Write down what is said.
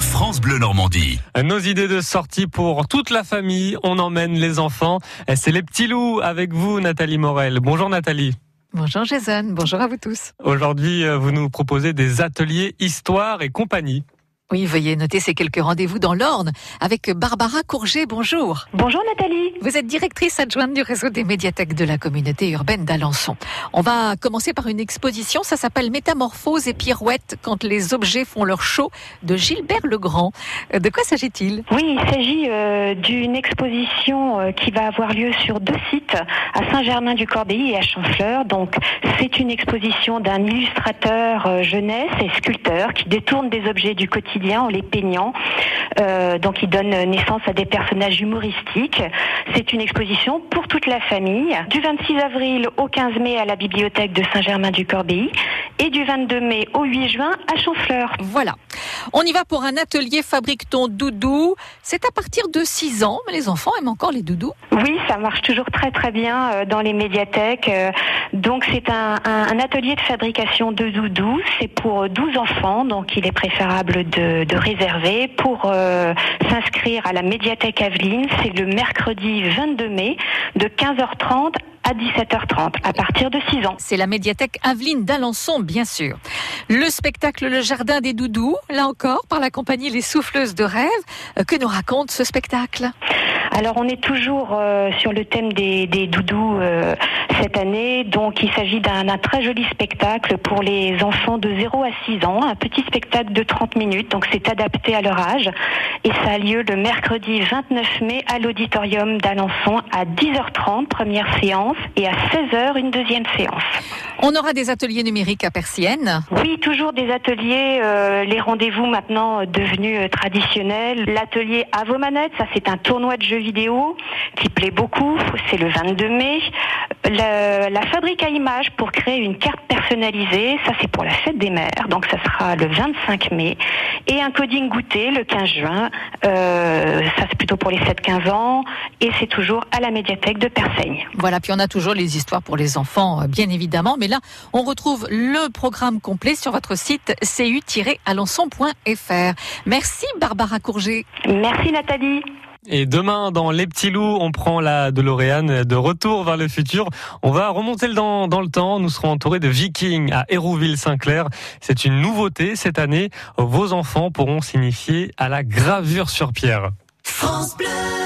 France Bleu Normandie. Nos idées de sortie pour toute la famille, on emmène les enfants. Et C'est les petits loups avec vous, Nathalie Morel. Bonjour Nathalie. Bonjour Jason, bonjour à vous tous. Aujourd'hui, euh, vous nous proposez des ateliers histoire et compagnie. Oui, veuillez noter ces quelques rendez-vous dans l'Orne avec Barbara Courget. Bonjour. Bonjour Nathalie. Vous êtes directrice adjointe du réseau des médiathèques de la communauté urbaine d'Alençon. On va commencer par une exposition, ça s'appelle Métamorphose et pirouettes quand les objets font leur show de Gilbert Legrand. Euh, De quoi s'agit-il? Oui, il s'agit euh, d'une exposition euh, qui va avoir lieu sur deux sites, à Saint-Germain-du-Corbéis et à Chanfleur. Donc, c'est une exposition d'un illustrateur euh, jeunesse et sculpteur qui détourne des objets du quotidien en les peignant. Euh, donc, il donne naissance à des personnages humoristiques. C'est une exposition pour toute la famille, du 26 avril au 15 mai à la bibliothèque de Saint-Germain-du-Corbéis et du 22 mai au 8 juin à Chanfleur. Voilà. On y va pour un atelier Fabrique ton doudou. C'est à partir de 6 ans, mais les enfants aiment encore les doudous. Oui, ça marche toujours très très bien euh, dans les médiathèques. Euh, Donc c'est un, atelier de fabrication de doudous. C'est pour 12 enfants, donc il est préférable de, réserver. Pour euh, s'inscrire à la médiathèque Aveline, c'est le mercredi 22 mai de 15h30 à 17h30 à partir de 6 ans. C'est la médiathèque Aveline d'Alençon, bien sûr. Le spectacle Le Jardin des Doudous, là encore, par la compagnie Les Souffleuses de Rêve. Euh, Que nous raconte ce spectacle? Alors on est toujours euh, sur le thème des, des doudous euh, cette année, donc il s'agit d'un d'un très joli spectacle pour les enfants de 0 à 6 ans, un petit spectacle de 30 minutes, donc c'est adapté à leur âge et ça a lieu le mercredi 29 mai à l'auditorium d'Alençon à 10h30, première séance, et à 16h, une deuxième séance. On aura des ateliers numériques à Persienne. Oui, toujours des ateliers, euh, les rendez-vous maintenant euh, devenus euh, traditionnels. L'atelier à vos manettes, ça c'est un tournoi de jeux vidéo qui plaît beaucoup, c'est le 22 mai. La, la fabrique à images pour créer une carte personnalisée, ça c'est pour la fête des mères, donc ça sera le 25 mai. Et un coding goûter le 15 juin, euh, ça c'est plutôt pour les 7-15 ans, et c'est toujours à la médiathèque de Persaigne. Voilà, puis on a toujours les histoires pour les enfants, euh, bien évidemment. Mais là, on retrouve le programme complet sur votre site cu-alençon.fr. Merci Barbara Courget. Merci Nathalie. Et demain, dans Les Petits Loups, on prend la DeLorean de retour vers le futur. On va remonter dans le temps. Nous serons entourés de vikings à Hérouville-Saint-Clair. C'est une nouveauté cette année. Vos enfants pourront signifier à la gravure sur pierre. France Bleu.